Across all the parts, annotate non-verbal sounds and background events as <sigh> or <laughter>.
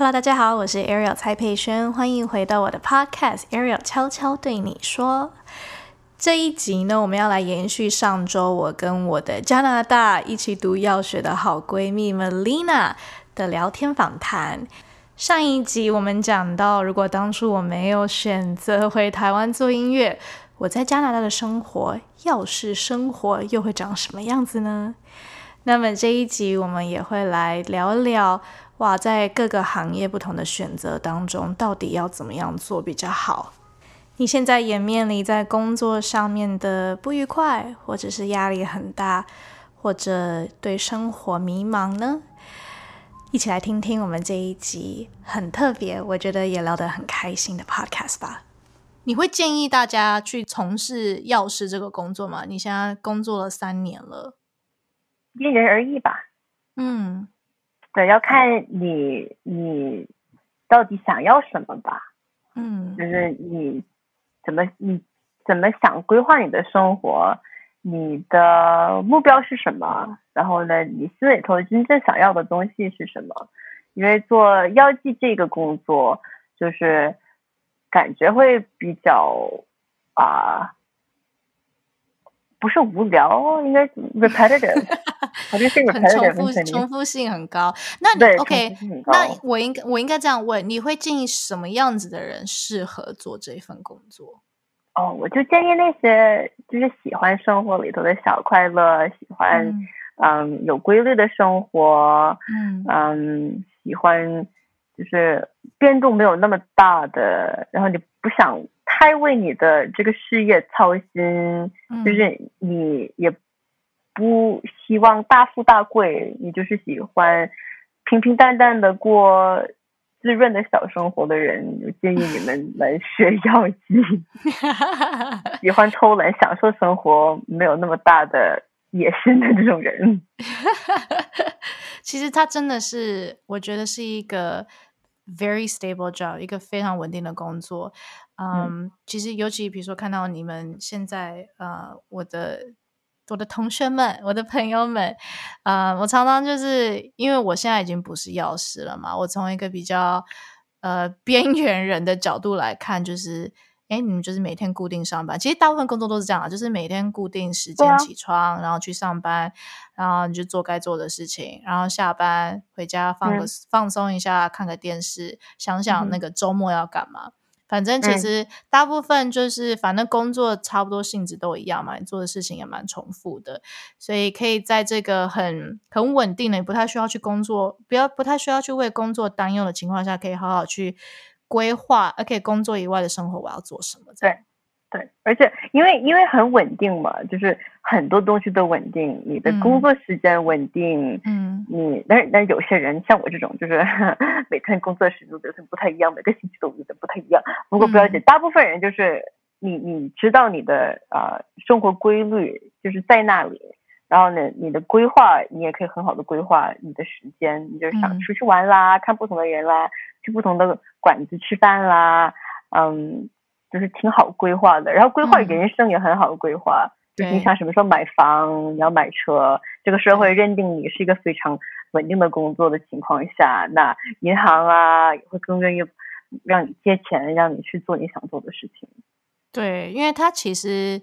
Hello，大家好，我是 Ariel 蔡佩轩，欢迎回到我的 Podcast Ariel 悄悄对你说。这一集呢，我们要来延续上周我跟我的加拿大一起读药学的好闺蜜 Melina 的聊天访谈。上一集我们讲到，如果当初我没有选择回台湾做音乐，我在加拿大的生活，药师生活又会长什么样子呢？那么这一集我们也会来聊聊。哇，在各个行业不同的选择当中，到底要怎么样做比较好？你现在也面临在工作上面的不愉快，或者是压力很大，或者对生活迷茫呢？一起来听听我们这一集很特别，我觉得也聊得很开心的 podcast 吧。你会建议大家去从事药师这个工作吗？你现在工作了三年了，因人而异吧。嗯。对，要看你你到底想要什么吧，嗯，就是你怎么你怎么想规划你的生活，你的目标是什么？然后呢，你心里头真正想要的东西是什么？因为做药剂这个工作，就是感觉会比较啊。不是无聊，应该 repetitive，我觉得是 repetitive，重复重复性很高。那你 OK？那我应该我应该这样问：你会建议什么样子的人适合做这份工作？哦，我就建议那些就是喜欢生活里头的小快乐，喜欢嗯有规律的生活，嗯嗯喜欢就是变动没有那么大的，然后你不想。太为你的这个事业操心，就是你也不希望大富大贵，你就是喜欢平平淡淡的过滋润的小生活的人，我建议你们来学药剂。<laughs> 喜欢偷懒享受生活，没有那么大的野心的这种人。<laughs> 其实他真的是，我觉得是一个 very stable job，一个非常稳定的工作。嗯，其实尤其比如说看到你们现在呃，我的我的同学们，我的朋友们，呃，我常常就是因为我现在已经不是药师了嘛，我从一个比较呃边缘人的角度来看，就是哎，你们就是每天固定上班，其实大部分工作都是这样啊，就是每天固定时间起床，然后去上班，然后你就做该做的事情，然后下班回家放个放松一下，看个电视，想想那个周末要干嘛。反正其实大部分就是，反正工作差不多性质都一样嘛，你做的事情也蛮重复的，所以可以在这个很很稳定的，也不太需要去工作，不要不太需要去为工作担忧的情况下，可以好好去规划，而且工作以外的生活我要做什么？对。对，而且因为因为很稳定嘛，就是很多东西都稳定，你的工作时间稳定，嗯，你但是但有些人像我这种，就是 <laughs> 每天工作时间都是不太一样，每个星期都有点不太一样。不过不要紧，大部分人就是你你知道你的啊生活规律就是在那里，然后呢，你的规划你也可以很好的规划你的时间，你就想出去玩啦，看不同的人啦，去不同的馆子吃饭啦，嗯。就是挺好规划的，然后规划人生也很好规划。就是你想什么时候买房，你要买车，这个社会认定你是一个非常稳定的工作的情况下，那银行啊也会更愿意让你借钱，让你去做你想做的事情。对，因为它其实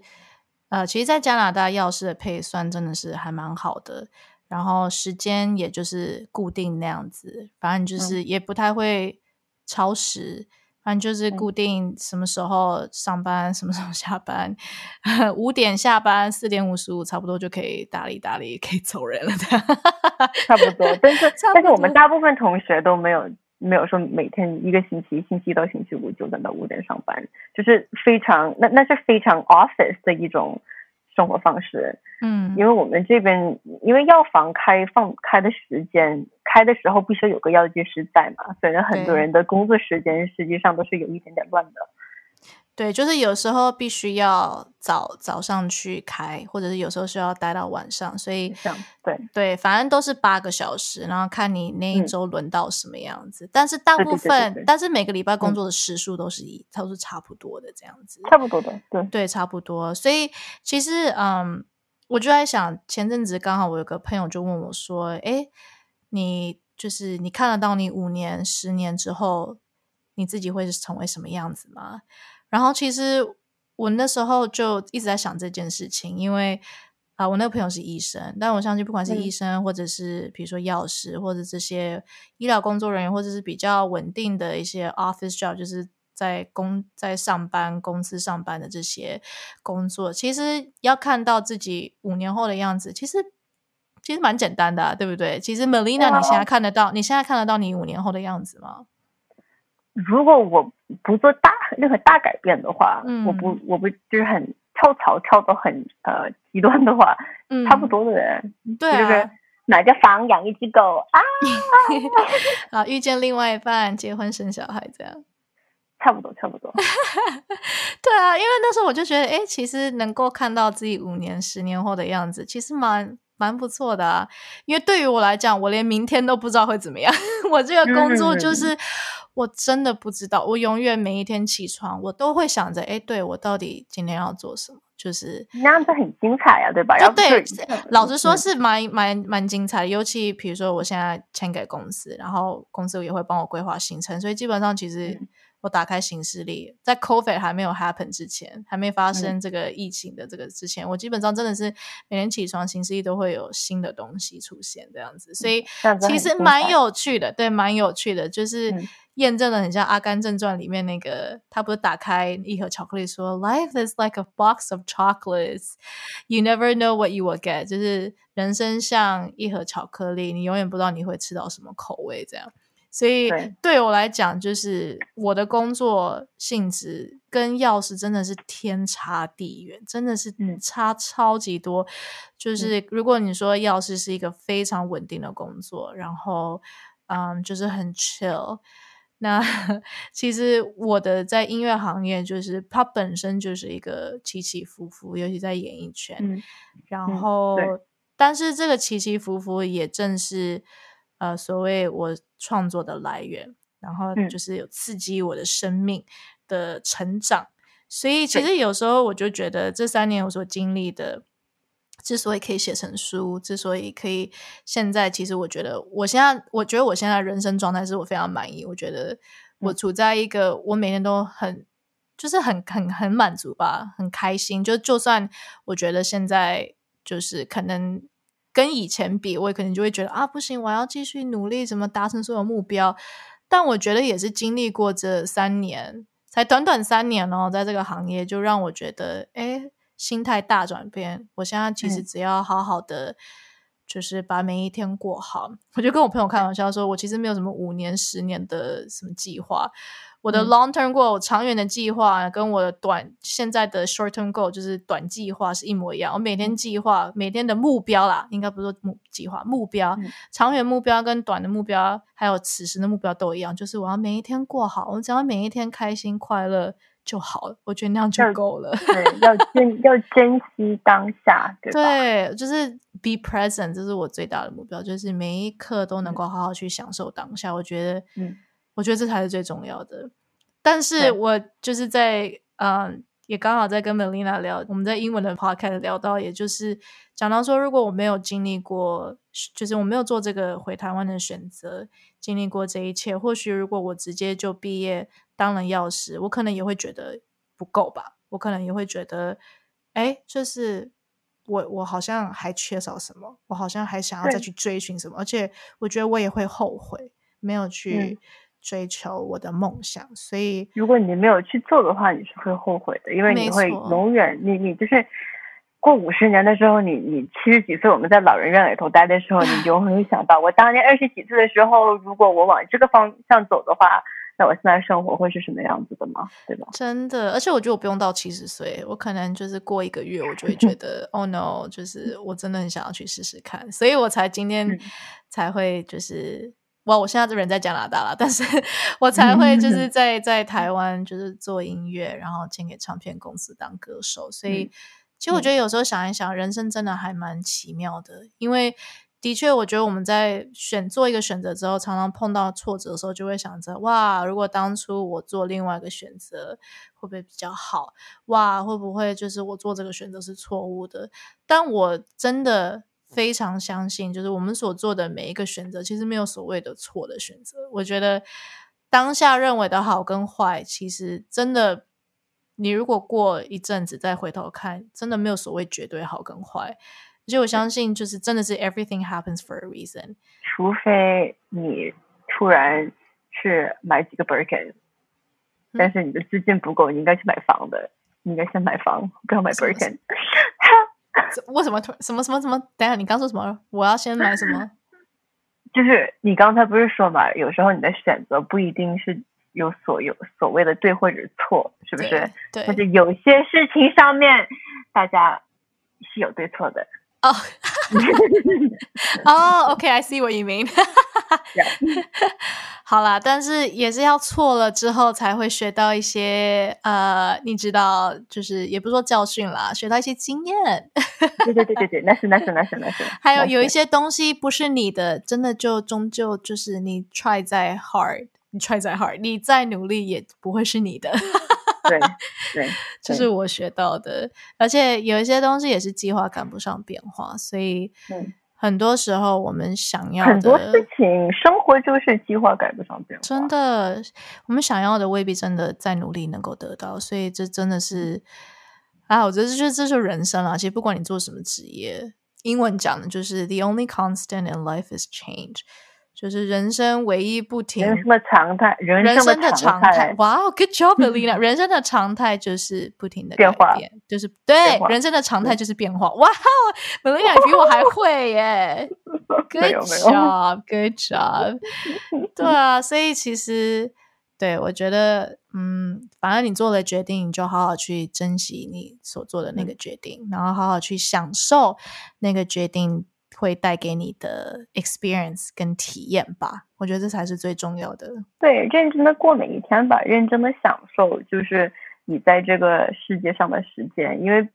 呃，其实，在加拿大药师的配算真的是还蛮好的，然后时间也就是固定那样子，反正就是也不太会超时。反正就是固定什么时候上班，什么时候下班，<laughs> 五点下班，四点五十五差不多就可以打理打理，可以走人了的，<laughs> 差不多。但是但是我们大部分同学都没有没有说每天一个星期星期一到星期五就等到五点上班，就是非常那那是非常 office 的一种。生活方式，嗯，因为我们这边因为药房开放开的时间开的时候必须有个药剂师在嘛，所以很多人的工作时间实际上都是有一点点乱的。对，就是有时候必须要早早上去开，或者是有时候需要待到晚上，所以对对，反正都是八个小时，然后看你那一周轮到什么样子。但是大部分，但是每个礼拜工作的时数都是一都是差不多的这样子，差不多的，对对，差不多。所以其实，嗯，我就在想，前阵子刚好我有个朋友就问我说：“哎，你就是你看得到你五年、十年之后你自己会成为什么样子吗？然后其实我那时候就一直在想这件事情，因为啊，我那个朋友是医生，但我相信不管是医生，或者是比如说药师，或者这些医疗工作人员，或者是比较稳定的一些 office job，就是在公在上班公司上班的这些工作，其实要看到自己五年后的样子，其实。其实蛮简单的，对不对？其实 Melina，你现在看得到，你现在看得到你五年后的样子吗？如果我不做大任何大改变的话，我不我不就是很跳槽跳到很呃极端的话，差不多的人，对啊，买个房养一只狗啊，啊，<laughs> 遇见另外一半，结婚生小孩这样，差不多差不多。<laughs> 对啊，因为那时候我就觉得，哎，其实能够看到自己五年、十年后的样子，其实蛮。蛮不错的啊，因为对于我来讲，我连明天都不知道会怎么样。<laughs> 我这个工作就是，我真的不知道。我永远每一天起床，我都会想着，哎，对我到底今天要做什么？就是那样子很精彩啊，对吧？就对，老实说是蛮蛮蛮精彩的。尤其比如说，我现在签给公司，然后公司也会帮我规划行程，所以基本上其实。我打开行事历，在 COVID 还没有 happen 之前，还没发生这个疫情的这个之前，我基本上真的是每天起床行事历都会有新的东西出现这样子，所以其实蛮有趣的，对，蛮有趣的，就是验证了很像《阿甘正传》里面那个，他不是打开一盒巧克力说，Life is like a box of chocolates, you never know what you will get，就是人生像一盒巧克力，你永远不知道你会吃到什么口味这样。所以对。我来讲，就是我的工作性质跟药师真的是天差地远，真的是差超级多。就是如果你说药师是一个非常稳定的工作，然后嗯，就是很 chill，那 <laughs> 其实我的在音乐行业，就是它本身就是一个起起伏伏，尤其在演艺圈。然后，但是这个起起伏伏也正是。呃，所谓我创作的来源，然后就是有刺激我的生命的成长，所以其实有时候我就觉得这三年我所经历的，之所以可以写成书，之所以可以现在，其实我觉得我现在，我觉得我现在人生状态是我非常满意，我觉得我处在一个我每天都很就是很很很满足吧，很开心，就就算我觉得现在就是可能。跟以前比，我可能就会觉得啊，不行，我要继续努力，怎么达成所有目标？但我觉得也是经历过这三年，才短短三年哦，在这个行业就让我觉得，哎，心态大转变。我现在其实只要好好的，就是把每一天过好。我就跟我朋友开玩笑说，我其实没有什么五年、十年的什么计划。我的 long term goal 长远的计划跟我的短现在的 short term goal 就是短计划是一模一样。我每天计划每天的目标啦，应该不是说目计划目标，长远目标跟短的目标还有此时的目标都一样，就是我要每一天过好，我只要每一天开心快乐就好了。我觉得那样就够了。对，要珍要珍惜当下，对对，就是 be present，这是我最大的目标，就是每一刻都能够好好去享受当下。我觉得，嗯。我觉得这才是最重要的，但是我就是在嗯，也刚好在跟 Melina 聊，我们在英文的 podcast 聊到，也就是讲到说，如果我没有经历过，就是我没有做这个回台湾的选择，经历过这一切，或许如果我直接就毕业当了药师，我可能也会觉得不够吧，我可能也会觉得，哎，就是我我好像还缺少什么，我好像还想要再去追寻什么，而且我觉得我也会后悔没有去。追求我的梦想，所以如果你没有去做的话，你是会后悔的，因为你会永远，你你就是过五十年的时候，你你七十几岁，我们在老人院里头待的时候，你永远会想到，我当年二十几岁的时候，如果我往这个方向走的话，那我现在生活会是什么样子的吗？对吧？真的，而且我觉得我不用到七十岁，我可能就是过一个月，我就会觉得，Oh no，就是我真的很想要去试试看，所以我才今天才会就是。哇！我现在这人在加拿大了，但是我才会就是 <laughs> 在在台湾就是做音乐，然后签给唱片公司当歌手。所以，其实我觉得有时候想一想，人生真的还蛮奇妙的。因为的确，我觉得我们在选做一个选择之后，常常碰到挫折的时候，就会想着：哇，如果当初我做另外一个选择，会不会比较好？哇，会不会就是我做这个选择是错误的？但我真的。非常相信，就是我们所做的每一个选择，其实没有所谓的错的选择。我觉得当下认为的好跟坏，其实真的，你如果过一阵子再回头看，真的没有所谓绝对好跟坏。而且我相信，就是真的是 everything happens for a reason。除非你突然去买几个 Birkin，但是你的资金不够，你应该去买房的，你应该先买房，不要买 Birkin。为什么突什么什么什么？等下你刚说什么？我要先买什么？<laughs> 就是你刚才不是说嘛，有时候你的选择不一定是有所有所谓的对或者错，是不是？对。但是有些事情上面，大家是有对错的。哦，<laughs> 哦，OK，I see what you mean。好啦，但是也是要错了之后才会学到一些呃，你知道，就是也不说教训啦，学到一些经验。对对对对对，那是那是那是那是。<laughs> 还有有一些东西不是你的，真的就终究就是你 try 再 hard，你 try 再 hard，你再努力也不会是你的。对对，<laughs> 这是我学到的，而且有一些东西也是计划赶不上变化，所以很多时候我们想要很多事情，生活就是计划赶不上变化。真的，我们想要的未必真的在努力能够得到，所以这真的是，啊，我觉得这这是人生啊。其实不管你做什么职业，英文讲的就是 “the only constant in life is change”。就是人生唯一不停，人生的常态，人生的常态。哇哦，Good job，Lina！<laughs> 人生的常态就是不停的变化，就是对，人生的常态就是变化。哇哦，Lina 比我还会耶！<laughs> Good job，Good job。<laughs> 对啊，所以其实对我觉得，嗯，反正你做了决定，你就好好去珍惜你所做的那个决定，然后好好去享受那个决定。会带给你的 experience 跟体验吧，我觉得这才是最重要的。对，认真的过每一天吧，认真的享受，就是你在这个世界上的时间。因为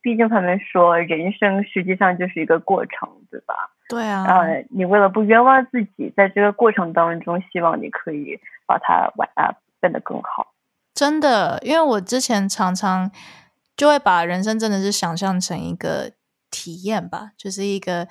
毕竟他们说，人生实际上就是一个过程，对吧？对啊。呃，你为了不冤枉自己，在这个过程当中，希望你可以把它完啊变得更好。真的，因为我之前常常就会把人生真的是想象成一个。体验吧，就是一个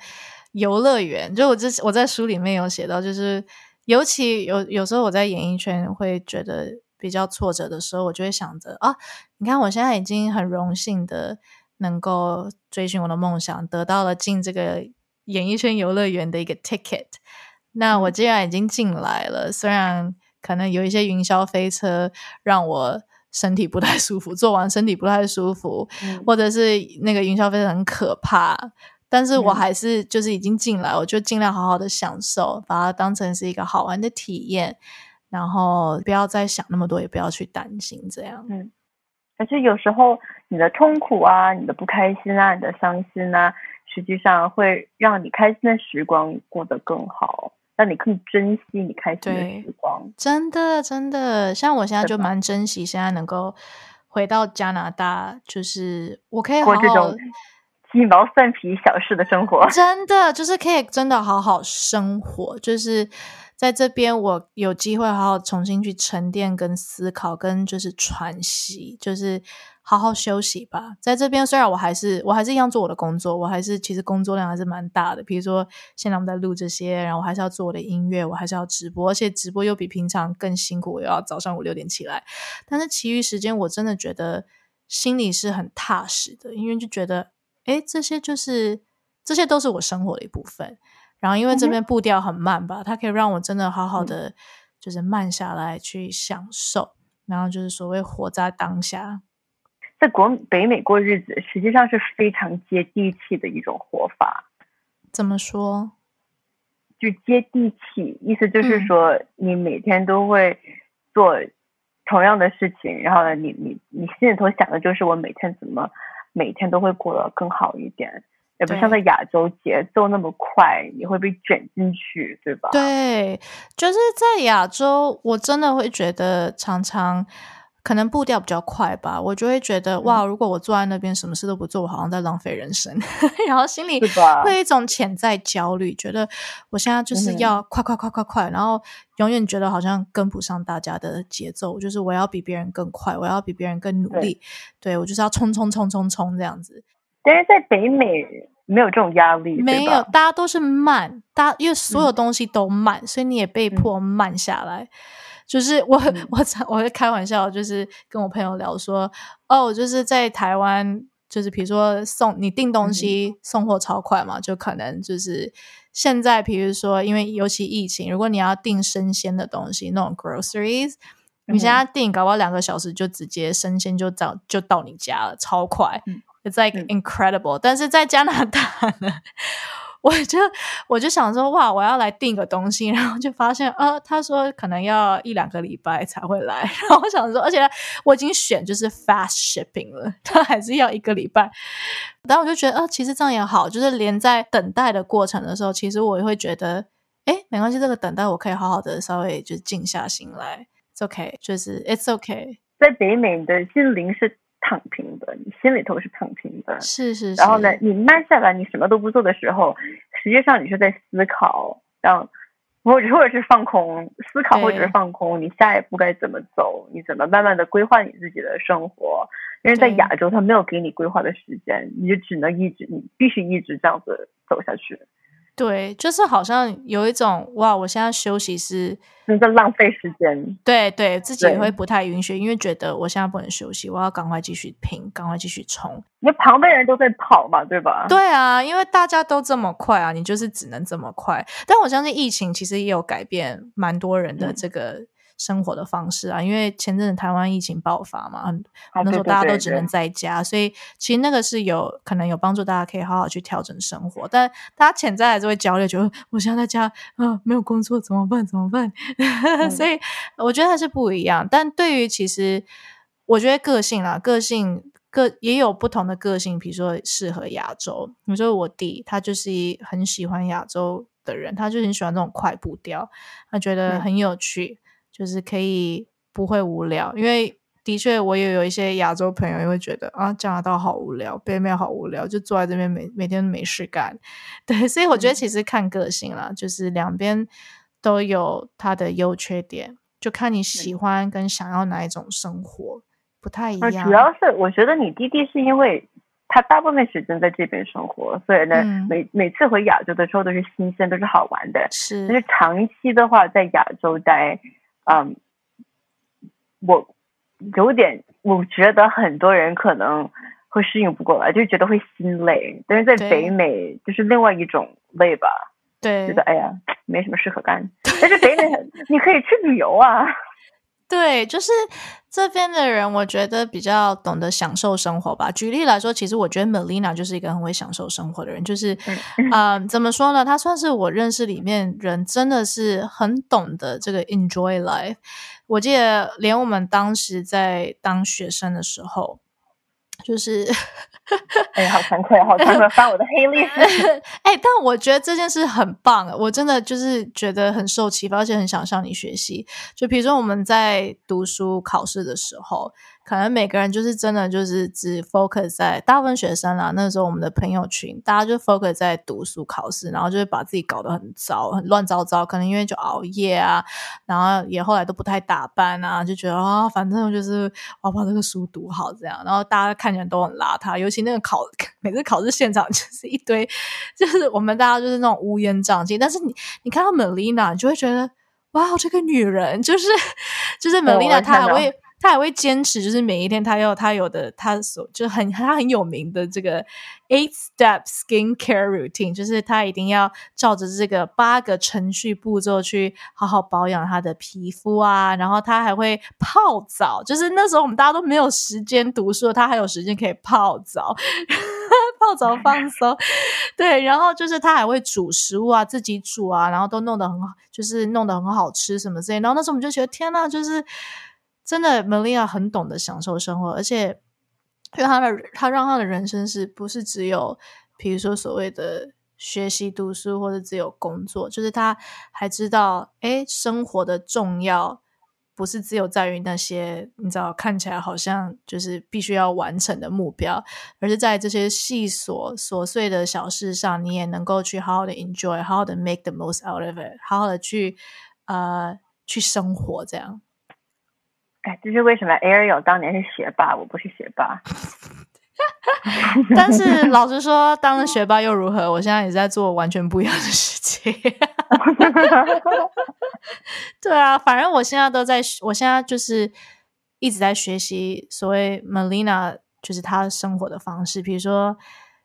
游乐园。就我之我在书里面有写到，就是尤其有有时候我在演艺圈会觉得比较挫折的时候，我就会想着啊，你看我现在已经很荣幸的能够追寻我的梦想，得到了进这个演艺圈游乐园的一个 ticket。那我既然已经进来了，虽然可能有一些云霄飞车让我。身体不太舒服，做完身体不太舒服，或者是那个云霄飞车很可怕，但是我还是就是已经进来，我就尽量好好的享受，把它当成是一个好玩的体验，然后不要再想那么多，也不要去担心这样。嗯，而且有时候你的痛苦啊，你的不开心啊，你的伤心啊，实际上会让你开心的时光过得更好。让你更珍惜你开心的时光，真的真的，像我现在就蛮珍惜现在能够回到加拿大，就是我可以过这种鸡毛蒜皮小事的生活，真的就是可以真的好好生活，就是在这边我有机会好好重新去沉淀、跟思考、跟就是喘息，就是。好好休息吧，在这边虽然我还是我还是一样做我的工作，我还是其实工作量还是蛮大的。比如说现在我们在录这些，然后我还是要做我的音乐，我还是要直播，而且直播又比平常更辛苦，我要早上五六点起来。但是其余时间我真的觉得心里是很踏实的，因为就觉得哎，这些就是这些都是我生活的一部分。然后因为这边步调很慢吧，它可以让我真的好好的就是慢下来去享受，然后就是所谓活在当下。在国北美过日子，实际上是非常接地气的一种活法。怎么说？就接地气，意思就是说，你每天都会做同样的事情，然后呢，你你你心里头想的就是我每天怎么每天都会过得更好一点，也不像在亚洲节奏那么快，你会被卷进去，对吧？对，就是在亚洲，我真的会觉得常常。可能步调比较快吧，我就会觉得哇，如果我坐在那边什么事都不做，我好像在浪费人生，<laughs> 然后心里会有一种潜在焦虑，觉得我现在就是要快快快快快，然后永远觉得好像跟不上大家的节奏，就是我要比别人更快，我要比别人更努力，对我就是要冲冲冲冲冲这样子。但是在北美，没有这种压力，没有，大家都是慢，大家因为所有东西都慢，所以你也被迫慢下来。就是我我我在开玩笑，就是跟我朋友聊说，哦，就是在台湾，就是比如说送你订东西送货超快嘛，就可能就是现在，比如说因为尤其疫情，如果你要订生鲜的东西，那种 groceries，你现在订，搞不好两个小时就直接生鲜就到就到你家了，超快，it's like incredible。但是在加拿大呢？我就我就想说哇，我要来订个东西，然后就发现啊，他说可能要一两个礼拜才会来。<laughs> 然后我想说，而且我已经选就是 fast shipping 了，他还是要一个礼拜。但我就觉得啊，其实这样也好，就是连在等待的过程的时候，其实我也会觉得，哎，没关系，这个等待我可以好好的稍微就静下心来，it's okay，就是 it's okay。在北美的心灵是。躺平的，你心里头是躺平的，是是。然后呢，你慢下来，你什么都不做的时候，实际上你是在思考，让或者或者是放空，思考或者是放空，你下一步该怎么走？你怎么慢慢的规划你自己的生活？因为在亚洲，他没有给你规划的时间，你就只能一直，你必须一直这样子走下去。对，就是好像有一种哇，我现在休息是在浪费时间。对对，自己也会不太允许，因为觉得我现在不能休息，我要赶快继续拼，赶快继续冲。因为旁边人都在跑嘛，对吧？对啊，因为大家都这么快啊，你就是只能这么快。但我相信疫情其实也有改变蛮多人的这个。生活的方式啊，因为前阵子台湾疫情爆发嘛，那时候大家都只能在家，所以其实那个是有可能有帮助，大家可以好好去调整生活。但大家潜在还是会焦虑，觉得我现在在家啊，没有工作怎么办？怎么办？<laughs> 所以我觉得还是不一样。但对于其实，我觉得个性啦，个性个也有不同的个性，比如说适合亚洲。比如说我弟，他就是很喜欢亚洲的人，他就很喜欢这种快步调，他觉得很有趣。就是可以不会无聊，因为的确我也有一些亚洲朋友也会觉得啊加拿大好无聊，北美好无聊，就坐在这边每每天没事干。<laughs> 对，所以我觉得其实看个性啦，就是两边都有它的优缺点，就看你喜欢跟想要哪一种生活，不太一样。主要是我觉得你弟弟是因为他大部分时间在这边生活，所以呢每每次回亚洲的时候都是新鲜，都是好玩的。是，但是长期的话在亚洲待。嗯，我有点，我觉得很多人可能会适应不过来，就觉得会心累。但是在北美就是另外一种累吧，对，觉得哎呀没什么事可干。但是北美你可以去旅游啊。对，就是这边的人，我觉得比较懂得享受生活吧。举例来说，其实我觉得 Melina 就是一个很会享受生活的人。就是，嗯，怎么说呢？他算是我认识里面人，真的是很懂得这个 enjoy life。我记得，连我们当时在当学生的时候。就是，哎呀，好惭愧，好惭愧，翻我的黑历史。<laughs> 哎，但我觉得这件事很棒，我真的就是觉得很受启发，而且很想向你学习。就比如说我们在读书考试的时候。可能每个人就是真的就是只 focus 在大部分学生啦，那时候我们的朋友群，大家就 focus 在读书考试，然后就会把自己搞得很糟、很乱糟糟。可能因为就熬夜啊，然后也后来都不太打扮啊，就觉得啊，反正就是我要把这个书读好这样。然后大家看起来都很邋遢，尤其那个考 <laughs> 每次考试现场 <laughs> 就是一堆，就是我们大家就是那种乌烟瘴气。但是你你看到 Melina，就会觉得哇，这个女人就是就是 Melina，她还会。他还会坚持，就是每一天他要他有的他所就很他很有名的这个 eight step skin care routine，就是他一定要照着这个八个程序步骤去好好保养他的皮肤啊。然后他还会泡澡，就是那时候我们大家都没有时间读书，他还有时间可以泡澡，<laughs> 泡澡放松。对，然后就是他还会煮食物啊，自己煮啊，然后都弄得很好，就是弄得很好吃什么之类。然后那时候我们就觉得天呐，就是。真的，Melia 很懂得享受生活，而且因为他的他让他的人生是不是只有，比如说所谓的学习读书或者只有工作，就是他还知道，哎，生活的重要不是只有在于那些你知道看起来好像就是必须要完成的目标，而是在这些细琐琐碎的小事上，你也能够去好好的 enjoy，好好的 make the most out of it，好好的去呃去生活这样。哎，这是为什么？Ariel 当年是学霸，我不是学霸。<laughs> 但是老实说，当了学霸又如何？我现在也在做完全不一样的事情。<laughs> 对啊，反正我现在都在，我现在就是一直在学习所谓 Melina，就是她生活的方式。比如说，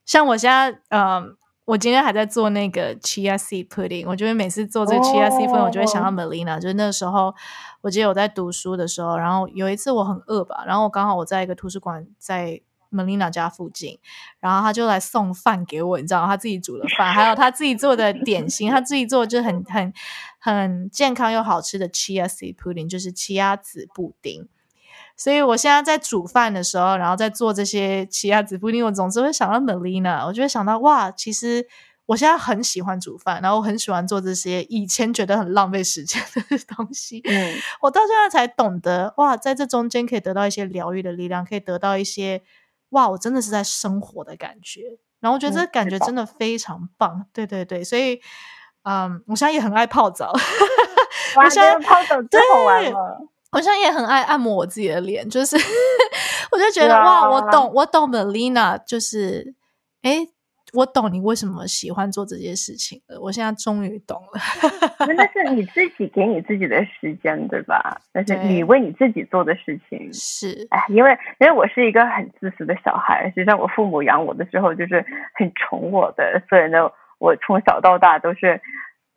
像我现在，嗯，我今天还在做那个 Chia Seed Pudding。我觉得每次做这个 Chia Seed Pudding，我就会想到 Melina。就是那时候，我记得我在读书的时候，然后有一次我很饿吧，然后刚好我在一个图书馆在。Melina 家附近，然后他就来送饭给我，你知道，他自己煮的饭，还有他自己做的点心，他自己做就很很很健康又好吃的 Chia Seed Pudding，就是奇亚籽布丁。所以我现在在煮饭的时候，然后在做这些奇亚籽布丁，我总是会想到 Melina，我就会想到哇，其实我现在很喜欢煮饭，然后我很喜欢做这些以前觉得很浪费时间的东西。嗯，<laughs> 我到现在才懂得哇，在这中间可以得到一些疗愈的力量，可以得到一些。哇，我真的是在生活的感觉，然后我觉得这感觉真的非常棒。对对对，所以，嗯，我现在也很爱泡澡。<laughs> 我现在泡澡最好玩了。我现在也很爱按摩我自己的脸，就是 <laughs> 我就觉得哇，我懂，我懂 Melina，就是，哎。我懂你为什么喜欢做这些事情了，我现在终于懂了。<laughs> 那是你自己给你自己的时间，对吧？那是你为你自己做的事情。是，哎，因为因为我是一个很自私的小孩，实际上我父母养我的时候就是很宠我的，所以呢，我从小到大都是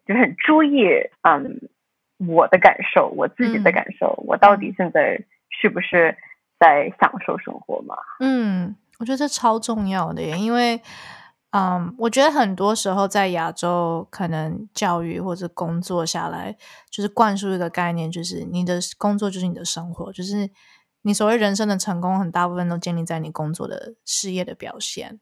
就是很注意，嗯，我的感受，我自己的感受，我到底现在是不是在享受生活嘛？嗯，我觉得这超重要的，因为。嗯，我觉得很多时候在亚洲，可能教育或者工作下来，就是灌输一个概念，就是你的工作就是你的生活，就是你所谓人生的成功，很大部分都建立在你工作的事业的表现。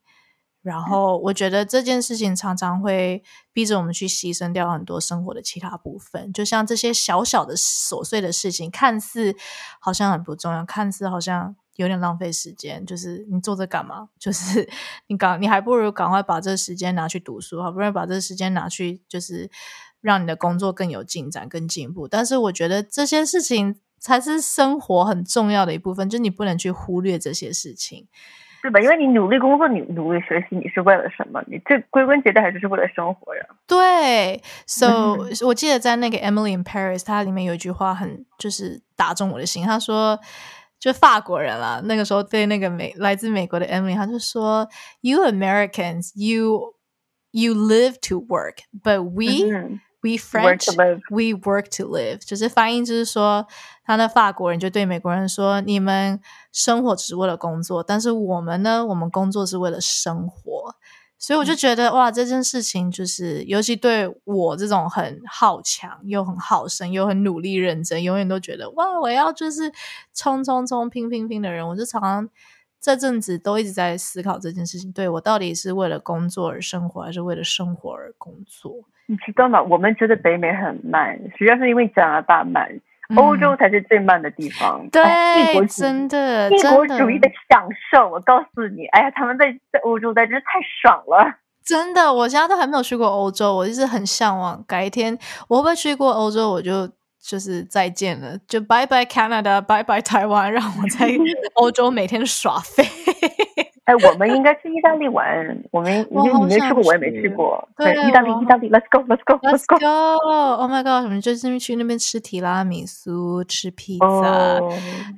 然后，我觉得这件事情常常会逼着我们去牺牲掉很多生活的其他部分，就像这些小小的琐碎的事情，看似好像很不重要，看似好像。有点浪费时间，就是你做这干嘛？<laughs> 就是你赶，你还不如赶快把这时间拿去读书，好不容易把这时间拿去，就是让你的工作更有进展、更进步。但是我觉得这些事情才是生活很重要的一部分，就你不能去忽略这些事情，对吧？因为你努力工作，你努力学习，你是为了什么？你这归根结底还是是为了生活呀。对，So <laughs> 我记得在那个 Emily in Paris，它里面有一句话很就是打中我的心，他说。就法国人啦，那个时候对那个美来自美国的 Emily，他就说：“You Americans, you you live to work, but we <laughs> we French we work to live。”就是翻译就是说，他那法国人就对美国人说：“你们生活只是为了工作，但是我们呢，我们工作是为了生活。”所以我就觉得哇，这件事情就是，尤其对我这种很好强又很好胜又很努力认真，永远都觉得哇，我要就是冲冲冲拼拼拼的人，我就常常这阵子都一直在思考这件事情：，对我到底是为了工作而生活，还是为了生活而工作？你知道吗？我们觉得北美很慢，实际上是因为加拿大慢。欧洲才是最慢的地方，对，真的，帝国主义的享受。我告诉你，哎呀，他们在在欧洲待真是太爽了，真的。我现在都还没有去过欧洲，我一直很向往。改天我会不会去过欧洲，我就就是再见了，就拜拜 Canada，拜拜台湾，让我在 <laughs> 欧洲每天耍废。哎，我们应该去意大利玩。我们 <laughs> 因为你没去过，我也没去过。对，意大利，意大利，Let's go，Let's go，Let's go！Oh my god，什么就是去那边吃提拉米苏，吃披萨，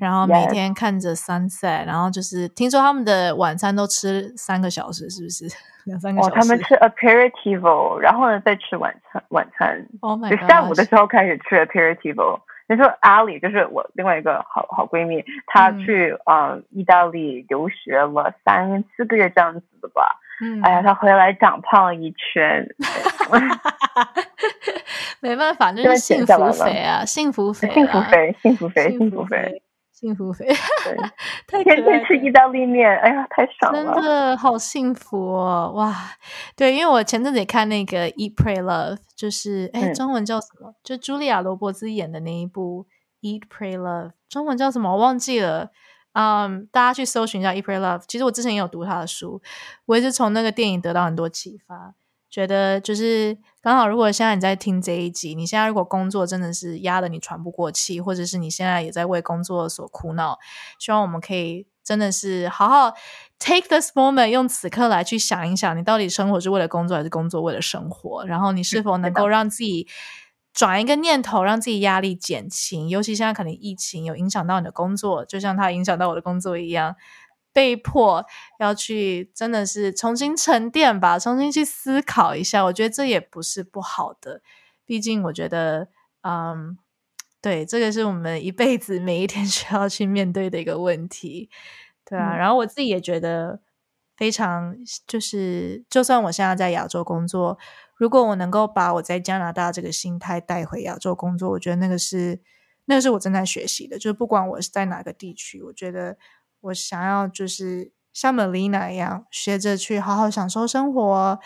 然后每天看着 sunset，然后就是听说他们的晚餐都吃三个小时，是不是？<laughs> 两三个小时。哦，他们吃 aperitivo，然后呢再吃晚餐，晚餐。Oh my god！就下午的时候开始吃 aperitivo。你说阿里就是我另外一个好好闺蜜，她去啊意大利留学了三四个月这样子的吧。嗯，哎呀，她回来长胖了一圈。<laughs> 没办法，<laughs> 就是幸福肥啊，幸福肥，幸福肥，幸福肥，幸福肥。幸福肥，对，天天吃意大利面，哎呀，太爽了，真的好幸福哦，哇，对，因为我前阵子也看那个《Eat Pray Love》，就是哎，中文叫什么？就茱莉亚·罗伯兹演的那一部《Eat Pray Love》，中文叫什么？我忘记了。嗯，大家去搜寻一下《Eat Pray Love》。其实我之前也有读他的书，我也是从那个电影得到很多启发。觉得就是刚好，如果现在你在听这一集，你现在如果工作真的是压得你喘不过气，或者是你现在也在为工作所苦恼，希望我们可以真的是好好 take this moment，用此刻来去想一想，你到底生活是为了工作还是工作为了生活？然后你是否能够让自己转一个念头，让自己压力减轻？尤其现在可能疫情有影响到你的工作，就像它影响到我的工作一样。被迫要去，真的是重新沉淀吧，重新去思考一下。我觉得这也不是不好的，毕竟我觉得，嗯，对，这个是我们一辈子每一天 <laughs> 需要去面对的一个问题，对啊。然后我自己也觉得非常，就是就算我现在在亚洲工作，如果我能够把我在加拿大这个心态带回亚洲工作，我觉得那个是，那个是我正在学习的。就是不管我是在哪个地区，我觉得。我想要就是像 Melina 一样，学着去好好享受生活，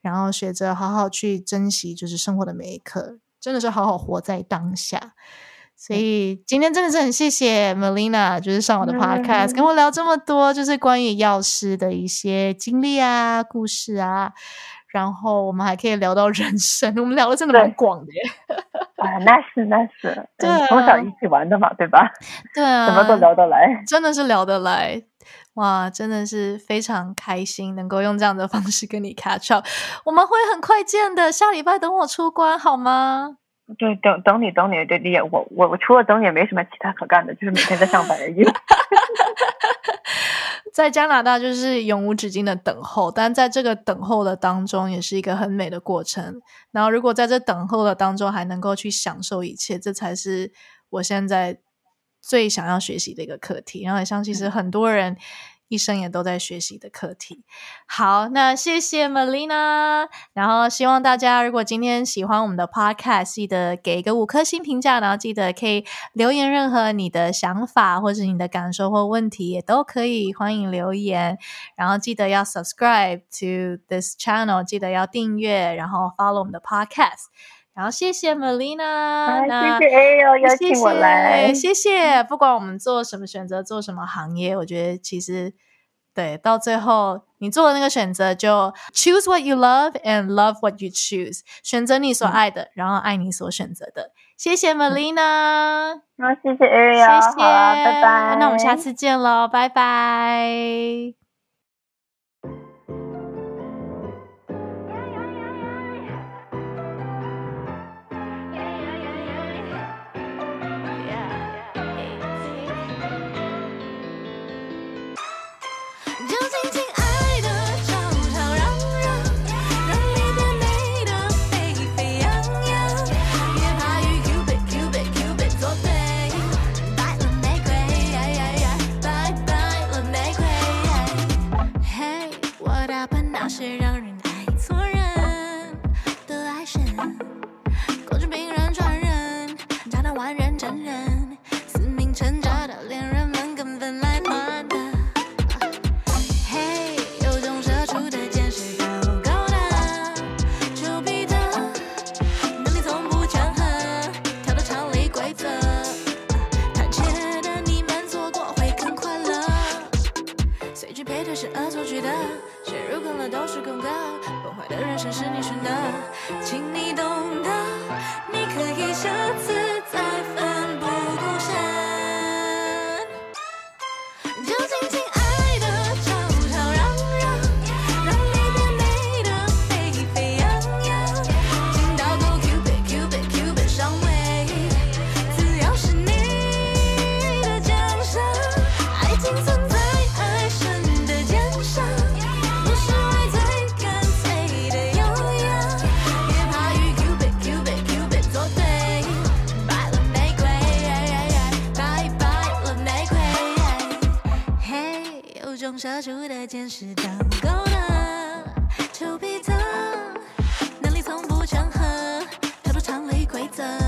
然后学着好好去珍惜，就是生活的每一刻，真的是好好活在当下。所以今天真的是很谢谢 Melina，就是上我的 Podcast 跟我聊这么多，就是关于药师的一些经历啊、故事啊。然后我们还可以聊到人生，我们聊的真的蛮广的耶。啊，那是那是，对，从小一起玩的嘛，对吧？对啊，什么都聊得来，真的是聊得来。哇，真的是非常开心，能够用这样的方式跟你 catch up。我们会很快见的，下礼拜等我出关好吗？<laughs> 对，等等你，等你，对，你也我我我除了等你也没什么其他可干的，就是每天在上班而已。<laughs> 在加拿大就是永无止境的等候，但在这个等候的当中，也是一个很美的过程。然后，如果在这等候的当中还能够去享受一切，这才是我现在最想要学习的一个课题。然后，也相信是很多人。一生也都在学习的课题。好，那谢谢 Melina。然后希望大家如果今天喜欢我们的 Podcast，记得给一个五颗星评价，然后记得可以留言任何你的想法或者你的感受或问题，也都可以欢迎留言。然后记得要 Subscribe to this channel，记得要订阅，然后 Follow 我们的 Podcast。然后谢谢 Melina，谢谢 Ariel 邀请我来，谢谢。不管我们做什么选择，做什么行业，我觉得其实对，到最后你做的那个选择，就 choose what you love and love what you choose，选择你所爱的，然后爱你所选择的。谢谢 Melina，那谢谢 Ariel，谢谢，拜拜。那我们下次见喽，拜拜。那些让人爱错人的爱神。箭矢当够了，丘比特能力从不强合，跳出常理规则。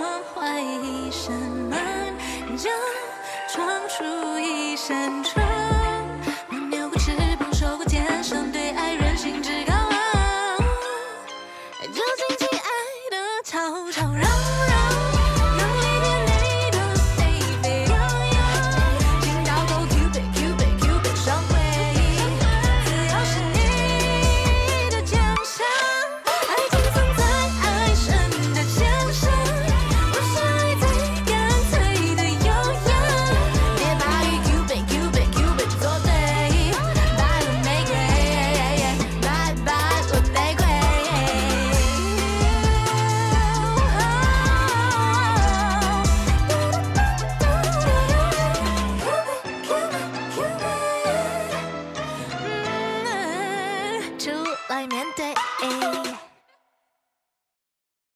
撞坏一扇门就闯出一扇窗